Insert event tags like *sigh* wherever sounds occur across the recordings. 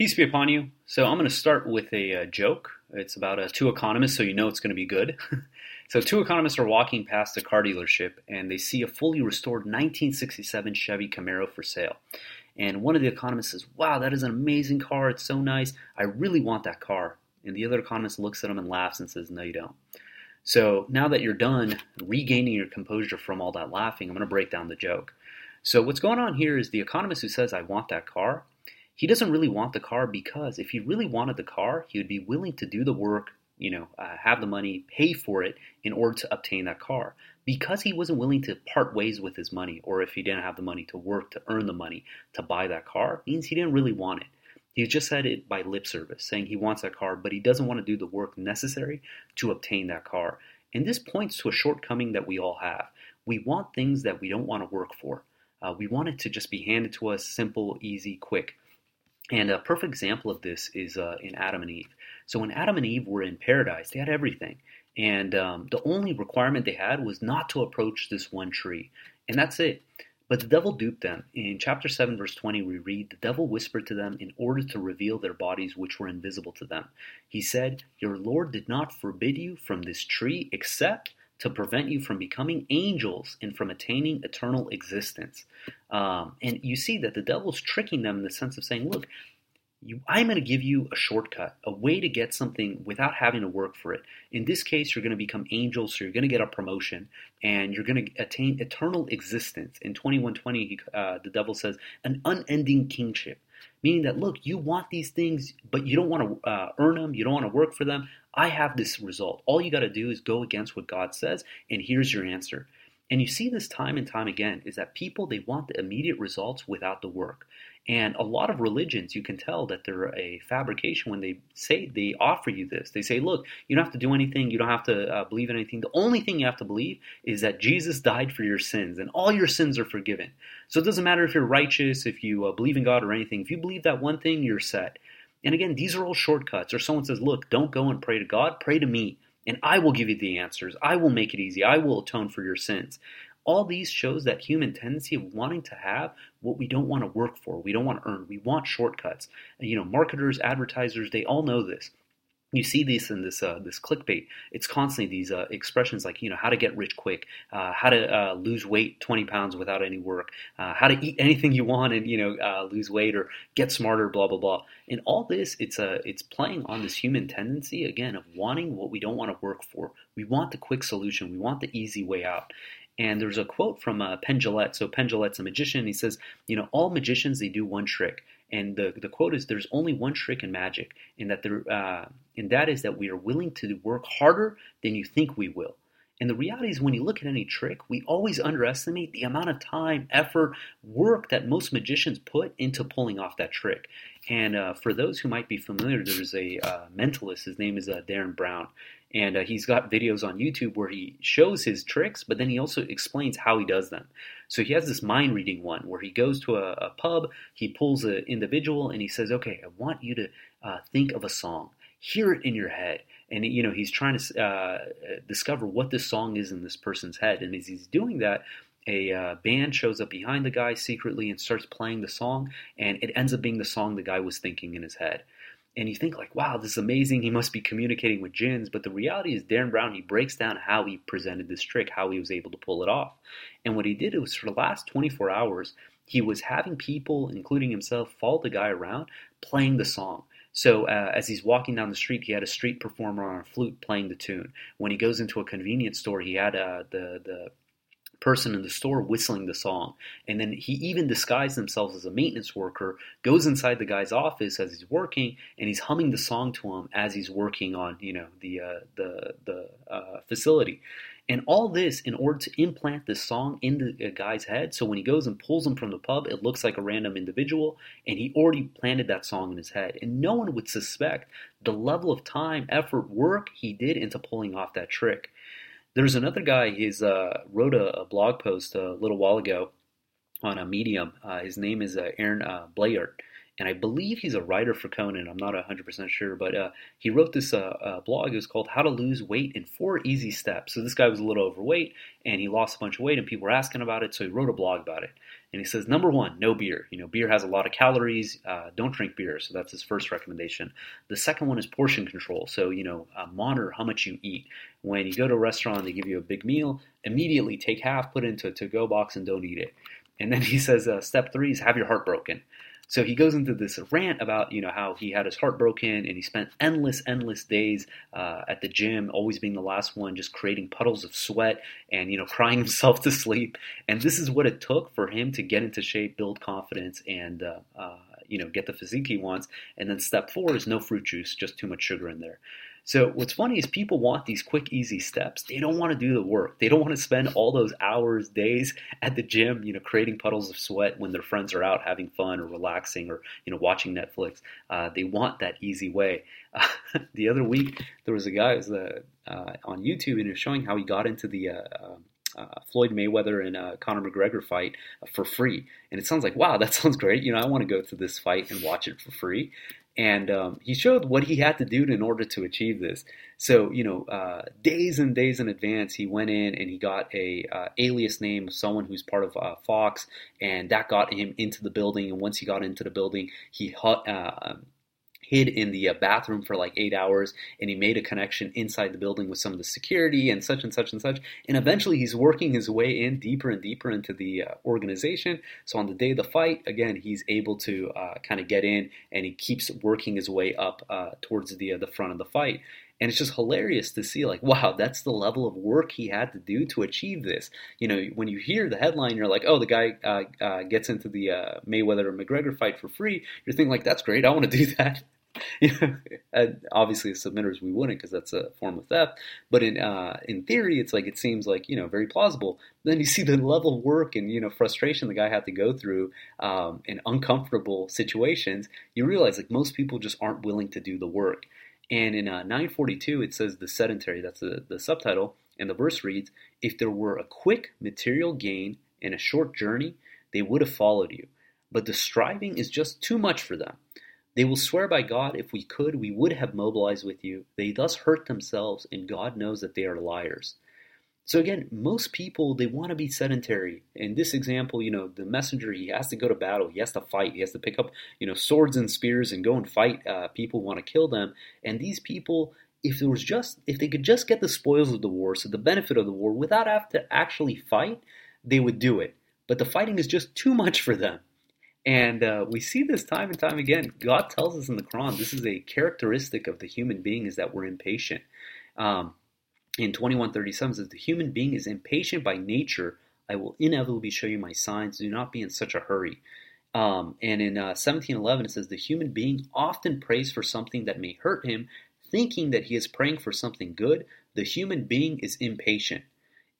Peace be upon you. So I'm going to start with a, uh, joke. It's about uh, two economists, so you know it's going to be good. *laughs* so two economists are walking past a car dealership, and they see a fully restored 1967 Chevy Camaro for sale. And one of the economists says, "Wow, that is an amazing car. It's so nice. I really want that car." And the other economist looks at him and laughs and says, "No, you don't." So now that you're done regaining your composure from all that laughing, I'm going to break down the joke. So what's going on here is the economist who says, "I want that car." He doesn't really want the car because if he really wanted the car, he would be willing to do the work, you know, uh, have the money, pay for it in order to obtain that car. Because he wasn't willing to part ways with his money, or if he didn't have the money to work to earn the money to buy that car, means he didn't really want it. He just said it by lip service, saying he wants that car, but he doesn't want to do the work necessary to obtain that car. And this points to a shortcoming that we all have. We want things that we don't want to work for. Uh, we want it to just be handed to us simple, easy, quick. And a perfect example of this is uh, in Adam and Eve. So when Adam and Eve were in paradise, they had everything. And um, the only requirement they had was not to approach this one tree. And that's it. But the devil duped them. In chapter 7, verse 20, we read, The devil whispered to them in order to reveal their bodies which were invisible to them. He said, Your Lord did not forbid you from this tree except to prevent you from becoming angels and from attaining eternal existence. Um, and you see that the devil's tricking them in the sense of saying, look, you, I'm going to give you a shortcut, a way to get something without having to work for it. In this case, you're going to become angels, so you're going to get a promotion, and you're going to attain eternal existence. In 2120, uh, the devil says, an unending kingship. Meaning that, look, you want these things, but you don't want to uh, earn them, you don't want to work for them. I have this result. All you got to do is go against what God says, and here's your answer. And you see this time and time again is that people they want the immediate results without the work. And a lot of religions, you can tell that they're a fabrication when they say they offer you this. They say, look, you don't have to do anything, you don't have to uh, believe in anything. The only thing you have to believe is that Jesus died for your sins and all your sins are forgiven. So it doesn't matter if you're righteous, if you uh, believe in God or anything. If you believe that one thing, you're set. And again, these are all shortcuts. Or someone says, look, don't go and pray to God, pray to me, and I will give you the answers. I will make it easy. I will atone for your sins. All these shows that human tendency of wanting to have what we don't want to work for, we don't want to earn, we want shortcuts. And, you know, marketers, advertisers, they all know this you see this in this uh, this clickbait. It's constantly these uh, expressions like you know how to get rich quick, uh, how to uh, lose weight twenty pounds without any work, uh, how to eat anything you want and you know uh, lose weight or get smarter, blah blah blah. And all this, it's a it's playing on this human tendency again of wanting what we don't want to work for. We want the quick solution. We want the easy way out. And there's a quote from uh, Penn Jillette. So Penn Jillette's a magician. He says, you know, all magicians they do one trick, and the the quote is, "There's only one trick in magic, and that there, uh, and that is that we are willing to work harder than you think we will." And the reality is, when you look at any trick, we always underestimate the amount of time, effort, work that most magicians put into pulling off that trick. And uh, for those who might be familiar, there's a uh, mentalist. His name is uh, Derren Brown. And uh, he's got videos on YouTube where he shows his tricks, but then he also explains how he does them. So he has this mind reading one where he goes to a, a pub, he pulls an individual, and he says, Okay, I want you to uh, think of a song, hear it in your head. And you know he's trying to uh, discover what this song is in this person's head, and as he's doing that, a uh, band shows up behind the guy secretly and starts playing the song, and it ends up being the song the guy was thinking in his head and you think like, wow, this is amazing. He must be communicating with jinns. But the reality is, Derren Brown he breaks down how he presented this trick, how he was able to pull it off. And what he did was for the last 24 hours, he was having people, including himself, follow the guy around playing the song. So uh, as he's walking down the street, he had a street performer on a flute playing the tune. When he goes into a convenience store, he had uh, the the person in the store whistling the song. And then he even disguised himself as a maintenance worker, goes inside the guy's office as he's working, and he's humming the song to him as he's working on, you know, the uh, the the uh, facility. And all this in order to implant this song in the guy's head. So when he goes and pulls him from the pub, it looks like a random individual, and he already planted that song in his head. And no one would suspect the level of time, effort, work he did into pulling off that trick. There's another guy. He's uh, wrote a, a, blog post a little while ago on a Medium. Uh, his name is uh, Aaron uh, Bleyaert, and I believe he's a writer for Conan. I'm not 100% sure, but uh, he wrote this uh, blog. It was called "How to Lose Weight in Four Easy Steps." So this guy was a little overweight, and he lost a bunch of weight, and people were asking about it. So he wrote a blog about it. And he says, number one, no beer. You know, beer has a lot of calories. Uh, don't drink beer. So that's his first recommendation. The second one is portion control. So, you know, uh, monitor how much you eat. When you go to a restaurant, they give you a big meal, immediately take half, put it into a to go box, and don't eat it. And then he says, uh, step three is have your heart broken. So he goes into this rant about you know how he had his heart broken and he spent endless, endless days uh, at the gym, always being the last one, just creating puddles of sweat and you know *laughs* crying himself to sleep. And this is what it took for him to get into shape, build confidence, and uh, uh, you know get the physique he wants. And then step four is no fruit juice, just too much sugar in there. So what's funny is people want these quick, easy steps. They don't want to do the work. They don't want to spend all those hours, days at the gym, you know, creating puddles of sweat when their friends are out having fun or relaxing or you know watching Netflix. Uh, they want that easy way. Uh, *laughs* the other week there was a guy was, uh, uh, on YouTube and he was showing how he got into the uh, um, uh, Floyd Mayweather and uh, Conor McGregor fight uh, for free. And it sounds like, wow, that *laughs* sounds great. You know, I want to go to this fight and watch it for free. And um, he showed what he had to do in order to achieve this. So, you know, uh, days and days in advance, he went in and he got a uh, alias name of someone who's part of uh, Fox, and that got him into the building. And once he got into the building, he uh, hid in the uh, bathroom for like eight hours and he made a connection inside the building with some of the security and such and such and such. And eventually he's working his way in deeper and deeper into the uh, organization. So on the day of the fight, again, he's able to uh, kind of get in and he keeps working his way up uh, towards the, uh, the front of the fight. And it's just hilarious to see, like, *laughs* wow, that's the level of work he had to do to achieve this. You know, when you hear the headline, you're like, oh, the guy uh, uh, gets into the uh, Mayweather or McGregor fight for free. You're thinking, like, that's great. I want to *laughs* do that. *laughs* obviously, as submitters, we wouldn't because that's a form of theft. But in uh, in theory, it's like it seems like you know very plausible. Then you see the level of work and you know frustration the guy had to go through um, in uncomfortable situations. You realize like most people just aren't willing to do the work. And in uh, 942, it says the sedentary. That's the, the subtitle, and the verse reads: If there were a quick material gain and a short journey, they would have followed you. But the striving is just too much for them. They will swear by God, if we could, we would have mobilized with you. They thus hurt themselves, and God knows that they are liars. So again, most people they want to be sedentary. In this example, you know, the messenger he has to go to battle, he has to fight, he has to pick up, you know, swords and spears and go and fight uh, people want to kill them. And these people, if there was just if they could just get the spoils of the war, so the benefit of the war, without having to actually fight, they would do it. But the fighting is just too much for them. And uh, we see this time and time again. God tells us in the Quran this is a characteristic of the human being is that we're impatient. Um, in 2137 says the human being is impatient by nature. I will inevitably show you my signs. Do not be in such a hurry. Um, and in uh, 1711 it says the human being often prays for something that may hurt him, thinking that he is praying for something good. The human being is impatient.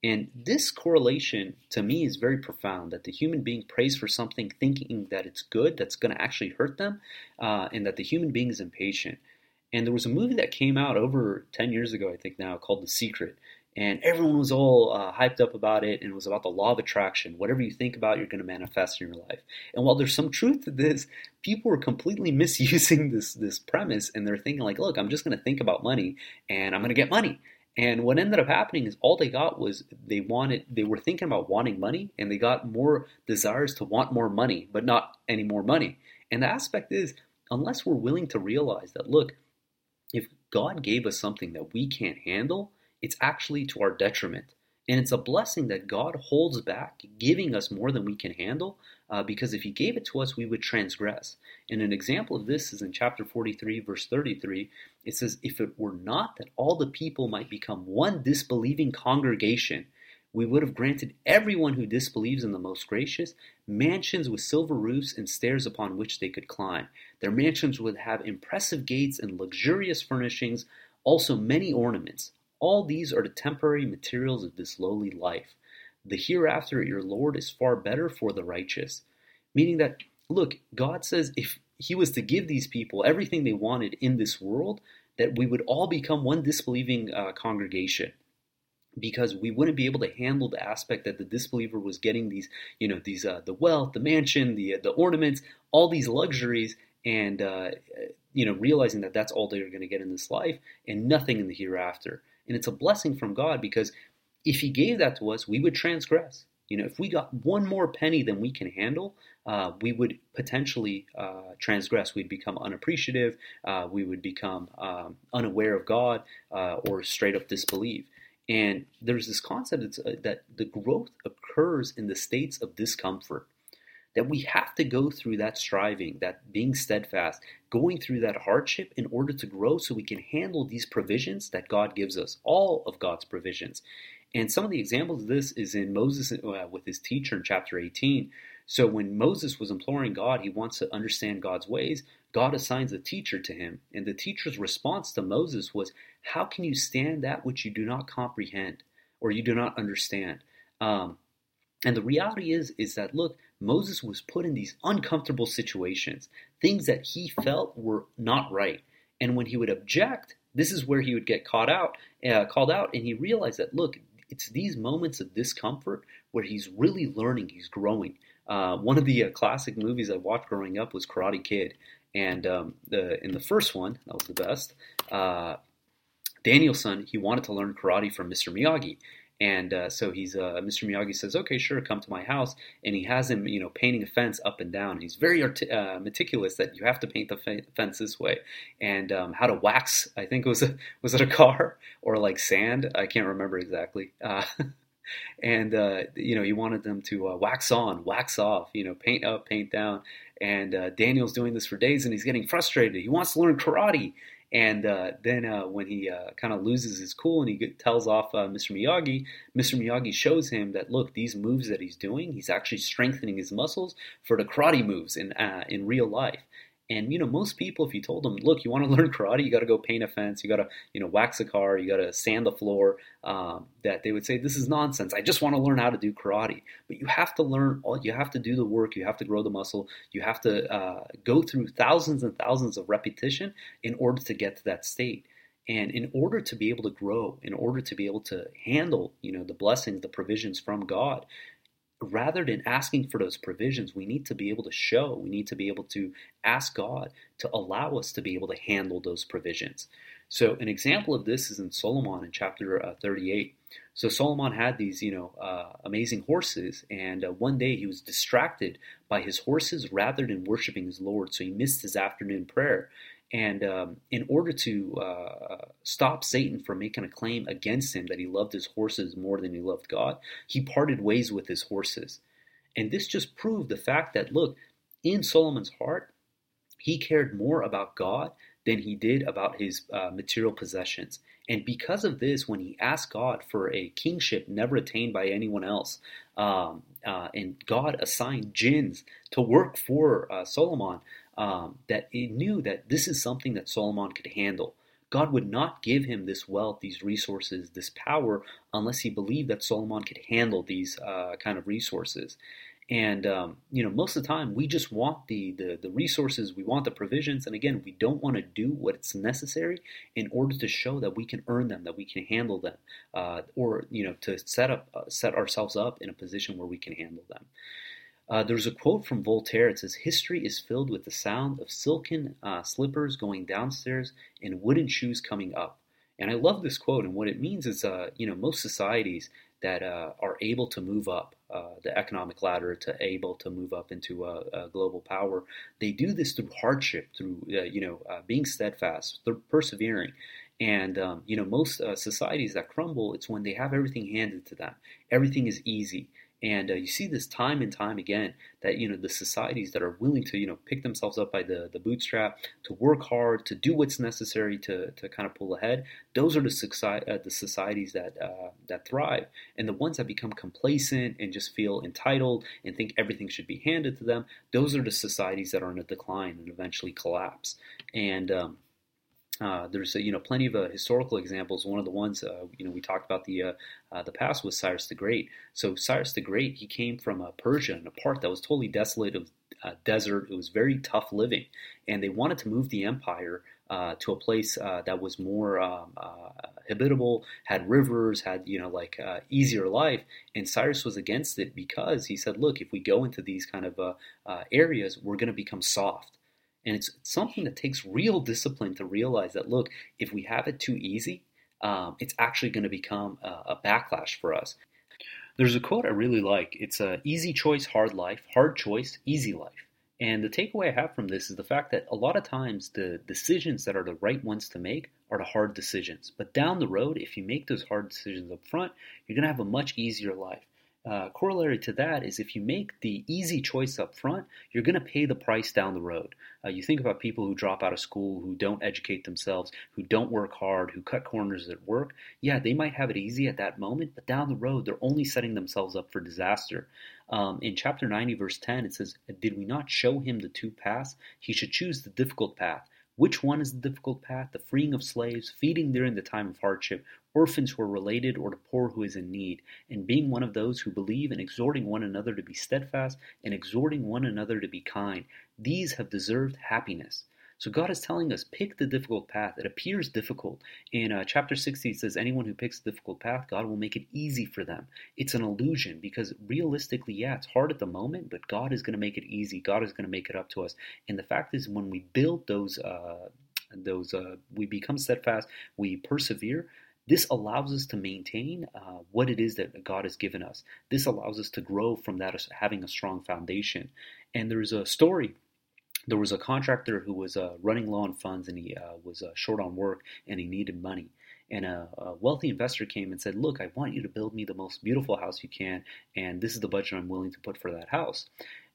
And this correlation to me is very profound that the human being prays for something thinking that it's good, that's going to actually hurt them, uh, and that the human being is impatient. And there was a movie that came out over 10 years ago, I think now, called The Secret. And everyone was all uh, hyped up about it, and it was about the law of attraction. Whatever you think about, you're going to manifest in your life. And while there's some truth to this, people were completely *laughs* misusing this this premise, and they're thinking like, "Look, I'm just going to think about money, and I'm going to get money." And what ended up happening is all they got was they wanted they were thinking about wanting money and they got more desires to want more money, but not any more money. And the aspect is unless we're willing to realize that look, if God gave us something that we can't handle, it's actually to our detriment. And it's a blessing that God holds back, giving us more than we can handle, uh, because if He gave it to us, we would transgress. And an example of this is in chapter 43, verse 33. It says, If it were not that all the people might become one disbelieving congregation, we would have granted everyone who disbelieves in the most gracious mansions with silver roofs and stairs upon which they could climb. Their mansions would have impressive gates and luxurious furnishings, also many ornaments. All these are the temporary materials of this lowly life. The hereafter at your Lord is far better for the righteous. Meaning that, look, God says if He was to give these people everything they wanted in this world, that we would all become one disbelieving uh, congregation because we wouldn't be able to handle the aspect that the disbeliever was getting these you know these uh, the wealth the mansion the the ornaments all these luxuries and uh, you know realizing that that's all they're going to get in this life and nothing in the hereafter and it's a blessing from God because if He gave that to us, we would transgress. You know, if we got one more penny than we can handle, uh, we would potentially uh, transgress. We'd become unappreciative. Uh, we would become um, unaware of God uh, or straight up disbelieve. And there's this concept uh, that the growth occurs in the states of discomfort that we have to go through that striving, that being steadfast, going through that hardship in order to grow so we can handle these provisions that God gives us, all of God's provisions. And some of the examples of this is in Moses uh, with his teacher in chapter 18. So when Moses was imploring God, he wants to understand God's ways. God assigns a teacher to him. And the teacher's response to Moses was, How can you stand that which you do not comprehend or you do not understand? Um, and the reality is, is that look, Moses was put in these uncomfortable situations, things that he felt were not right. And when he would object, this is where he would get caught out, uh, called out, and he realized that look, it's these moments of discomfort where he's really learning, he's growing. Uh, one of the uh, classic movies I watched growing up was Karate Kid, and um, the in the first one, that was the best. Uh, Daniel-san, he wanted to learn karate from Mr. Miyagi, and uh, so he's uh, Mr. Miyagi says, "Okay, sure, come to my house." And he has him, you know, painting a fence up and down. He's very uh, meticulous that you have to paint the fence this way, and um, how to wax. I think was a, *laughs* was it a car or like sand? I can't remember exactly. Uh, *laughs* and uh, you know, he wanted them to uh, wax on, wax off, you know, paint up, paint down. And Daniel's doing this for days, and he's getting frustrated. He wants to learn karate, and uh, then uh, when he uh, kind of loses his cool and he tells off uh, Mr. Miyagi, Mr. Miyagi shows him that look, these moves that he's doing, he's actually strengthening his muscles for the karate moves in uh, in real life. And you know, most people, if you told them, look, you want to *laughs* learn karate, you got to go paint a fence, you got to, you know, wax a car, you got to sand the floor. Um, that they would say, this is nonsense. I just want to learn how to do karate. But you have to learn. All, you have to do the work. You have to grow the muscle. You have to uh, go through thousands and thousands of repetition in order to get to that state. And in order to be able to grow, in order to be able to handle, you know, the blessings, the provisions from God, rather than asking for those provisions, we need to be able to show, we need to be able to ask God to allow us to be able to handle those provisions. So, an example of this is in Solomon in chapter uh, 38. So, Solomon had these, you know, uh, amazing horses, and uh, one day he was distracted by his horses rather than worshiping his Lord. So, he missed his afternoon prayer. And um, in order to uh, stop Satan from making a claim against him that he loved his horses more than he loved God, he parted ways with his horses. And this just proved the fact that, look, in Solomon's heart, he cared more about God than he did about his uh, material possessions. And because of this, when he asked God for a kingship never attained by anyone else, um, uh, and God assigned jinns to work for uh, Solomon, um, that he knew that this is something that Solomon could handle. God would not give him this wealth, these resources, this power, unless he believed that Solomon could handle these uh, kind of resources. And um, you know, most of the time, we just want the, the the resources, we want the provisions, and again, we don't want to do what's necessary in order to show that we can earn them, that we can handle them, uh, or you know, to set up uh, set ourselves up in a position where we can handle them. Uh, there's a quote from Voltaire. It says, History is filled with the sound of silken uh, slippers going downstairs and wooden shoes coming up. And I love this quote. And what it means is, uh, you know, most societies that uh, are able to move up uh, the economic ladder, to able to move up into a, global power, they do this through hardship, through, uh, you know, being steadfast, through persevering. And um, you know, most uh, societies that crumble, it's when they have everything handed to them. Everything is easy. And uh, you see this time and time again that you know the societies that are willing to you know pick themselves up by the, the bootstrap, to work hard, to do what's necessary to, to kind of pull ahead. Those are the, society, uh, the societies that uh, that thrive, and the ones that become complacent and just feel entitled and think everything should be handed to them. Those are the societies that are in a decline and eventually collapse. And um, uh, there's uh, you know plenty of uh, historical examples. One of the ones uh, you know we talked about the uh, uh, the past was Cyrus the Great. So Cyrus the Great he came from Persia in a part that was totally desolate of desert. It was very tough living, and they wanted to move the empire to a place that was more um, habitable, had rivers, had you know like easier life. And Cyrus was against it because he said, look, if we go into these kind of areas, we're going to become soft and it's something that takes real discipline to realize that, look, if we have it too easy, um, it's actually going to become a, a, backlash for us. There's a quote I really like. It's a easy choice, hard life, hard choice, easy life. And the takeaway I have from this is the fact that a lot of times the decisions that are the right ones to make are the hard decisions. But down the road, if you make those hard decisions up front, you're going to have a much easier life. Uh, corollary to that is if you make the easy choice up front, you're going to pay the price down the road. Uh, you think about people who drop out of school, who don't educate themselves, who don't work hard, who cut corners at work. Yeah, they might have it easy at that moment, but down the road, they're only setting themselves up for disaster. Um, in chapter 90, verse 10, it says, Did we not show him the two paths? He should choose the difficult path. Which one is the difficult path? The freeing of slaves, feeding during the time of hardship, orphans who are related, or the poor who is in need, and being one of those who believe and exhorting one another to be steadfast and exhorting one another to be kind. These have deserved happiness. So God is telling us, pick the difficult path. It appears difficult. In uh, chapter 60, it says, anyone who picks the difficult path, God will make it easy for them. It's an illusion because realistically, yeah, it's hard at the moment, but God is going to make it easy. God is going to make it up to us. And the fact is, when we build those, uh, those, uh, we become steadfast, we persevere. This allows us to maintain uh, what it is that God has given us. This allows us to grow from that having a strong foundation. And there's a story there was a contractor who was uh, running low on funds and he uh, was uh, short on work and he needed money. And a, a, wealthy investor came and said, Look, I want you to build me the most beautiful house you can, and this is the budget I'm willing to put for that house.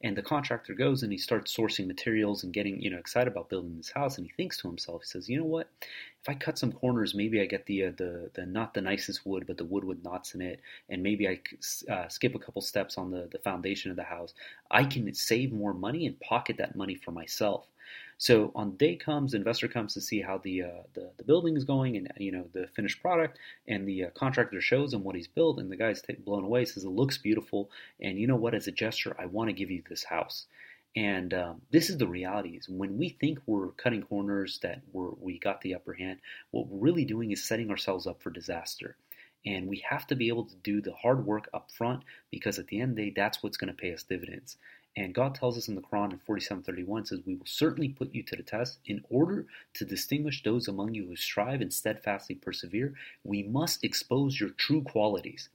And the contractor goes and he starts sourcing materials and getting, you know, excited about building this house. And he thinks to himself, he says, you know what? If I cut some corners, maybe I get the uh, the the not the nicest wood, but the wood with knots in it, and maybe I uh, skip a couple steps on the the foundation of the house. I can save more money and pocket that money for myself. So on day comes, investor comes to see how the, uh, the, the building is going and you know the finished product, and the uh, contractor shows him what he's built, and the guy's t- blown away. Says it looks beautiful, and you know what? As a gesture, I want to give you this house. And um, this is the reality: is when we think we're cutting corners, that we're we got the upper hand. What we're really doing is setting ourselves up for disaster. And we have to be able to do the hard work up front because at the end of the day, that's what's going to pay us dividends. And God tells us in the Quran in 47:31 says, "We will certainly put you to the test in order to distinguish those among you who strive and steadfastly persevere. We must expose your true qualities."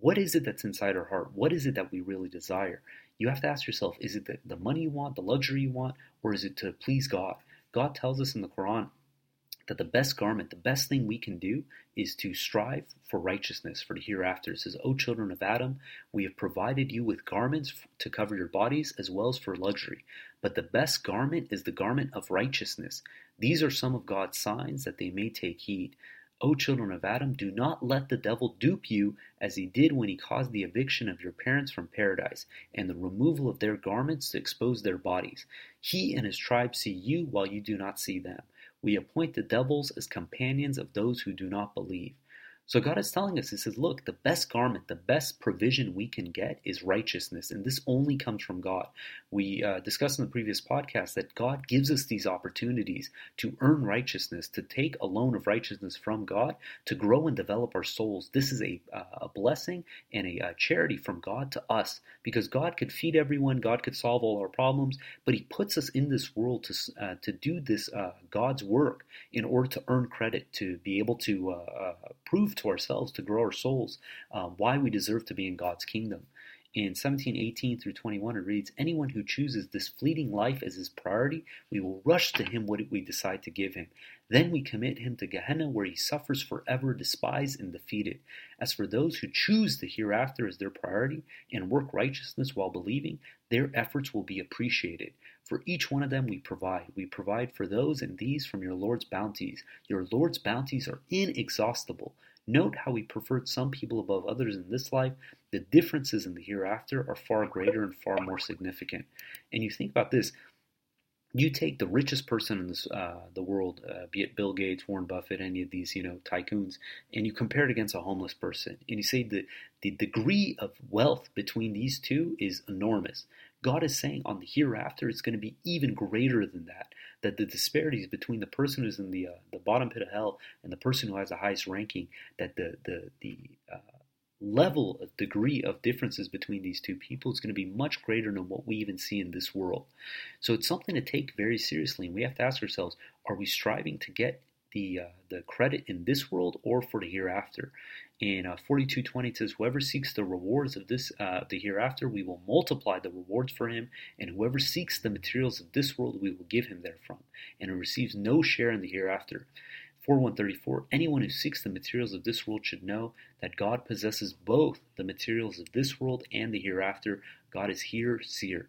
What is it that's inside our heart? What is it that we really desire? You have to ask yourself, is it the, the money you want, the luxury you want, or is it to please God? God tells us in the Quran that the best garment, the best thing we can do is to strive for righteousness for the hereafter. It says, O children of Adam, we have provided you with garments to cover your bodies as well as for luxury. But the best garment is the garment of righteousness. These are some of God's signs that they may take heed. O children of Adam, do not let the devil dupe you as he did when he caused the eviction of your parents from paradise and the removal of their garments to expose their bodies. He and his tribe see you while you do not see them. We appoint the devils as companions of those who do not believe. So God is telling us, He says, look, the best garment, the best provision we can get is righteousness, and this only comes from God. We uh, discussed in the previous podcast that God gives us these opportunities to earn righteousness, to take a loan of righteousness from God, to grow and develop our souls. This is a, uh, a blessing and a, a charity from God to us, because God could feed everyone, God could solve all our problems, but He puts us in this world to uh, to do this uh, God's work in order to earn credit, to be able to uh, uh, prove to ourselves to grow our souls um, why we deserve to be in God's kingdom. In 1718 through 21, it reads Anyone who chooses this fleeting life as his priority, we will rush to him what we decide to give him. Then we commit him to Gehenna, where he suffers forever, despised and defeated. As for those who choose the hereafter as their priority and work righteousness while believing, their efforts will be appreciated. For each one of them we provide. We provide for those and these from your Lord's bounties. Your Lord's bounties are inexhaustible. Note how we preferred some people above others in this life. The differences in the hereafter are far greater and far more significant. And you think about this you take the richest person in this, uh, the world, uh, be it Bill Gates, Warren Buffett, any of these, you know, tycoons, and you compare it against a homeless person, and you say that the degree of wealth between these two is enormous. God is saying on the hereafter, it's going to be even greater than that. That the disparities between the person who's in the uh, the bottom pit of hell and the person who has the highest ranking, that the the the uh, level of degree of differences between these two people is going to be much greater than what we even see in this world. So it's something to take very seriously, and we have to ask ourselves: Are we striving to get the uh, the credit in this world or for the hereafter. In uh, 42:20 it says, "Whoever seeks the rewards of this uh, the hereafter, we will multiply the rewards for him, and whoever seeks the materials of this world, we will give him therefrom, and who receives no share in the hereafter." 4134 Anyone who seeks the materials of this world should know that God possesses both the materials of this world and the hereafter. God is here, seer.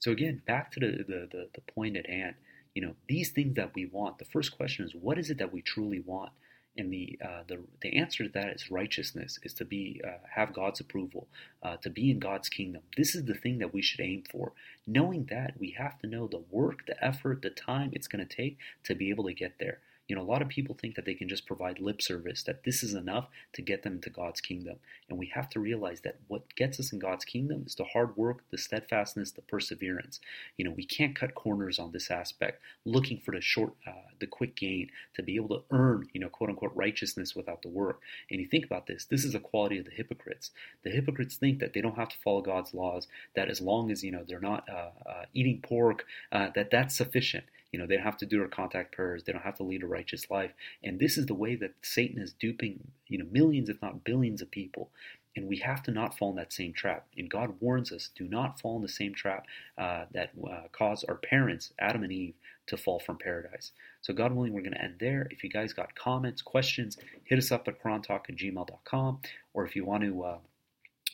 So again, back to the, the, the, the point at hand. You know, these things that we want, the first question is what is it that we truly want? And the, uh, the, the answer to that is righteousness, is to be uh, have God's approval, uh, to be in God's kingdom. This is the thing that we should aim for. Knowing that, we have to know the work, the effort, the time it's going to take to be able to get there. You know, a lot of people think that they can just provide lip service, that this is enough to get them into God's kingdom. And we have to realize that what gets us in God's kingdom is the hard work, the steadfastness, the perseverance. You know, we can't cut corners on this aspect, looking for the short, uh, the quick gain to be able to earn, you know, quote unquote righteousness without the work. And you think about this, this is a quality of the hypocrites. The hypocrites think that they don't have to follow God's laws, that as long as, you know, they're not uh, uh, eating pork, uh, that that's sufficient. You know, they don't have to do their contact prayers. They don't have to lead a righteous life. And this is the way that Satan is duping, you know, millions, if not billions of people. And we have to not fall in that same trap. And God warns us, do not fall in the same trap uh, that uh, caused our parents, Adam and Eve, to fall from paradise. So God willing, we're going to end there. If you guys got comments, questions, hit us up at qurantalk at gmail.com. Or if you want to uh,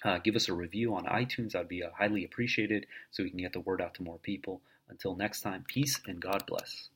uh, give us a review on iTunes, that'd be uh, highly appreciated so we can get the word out to more people. Until next time, peace and God bless.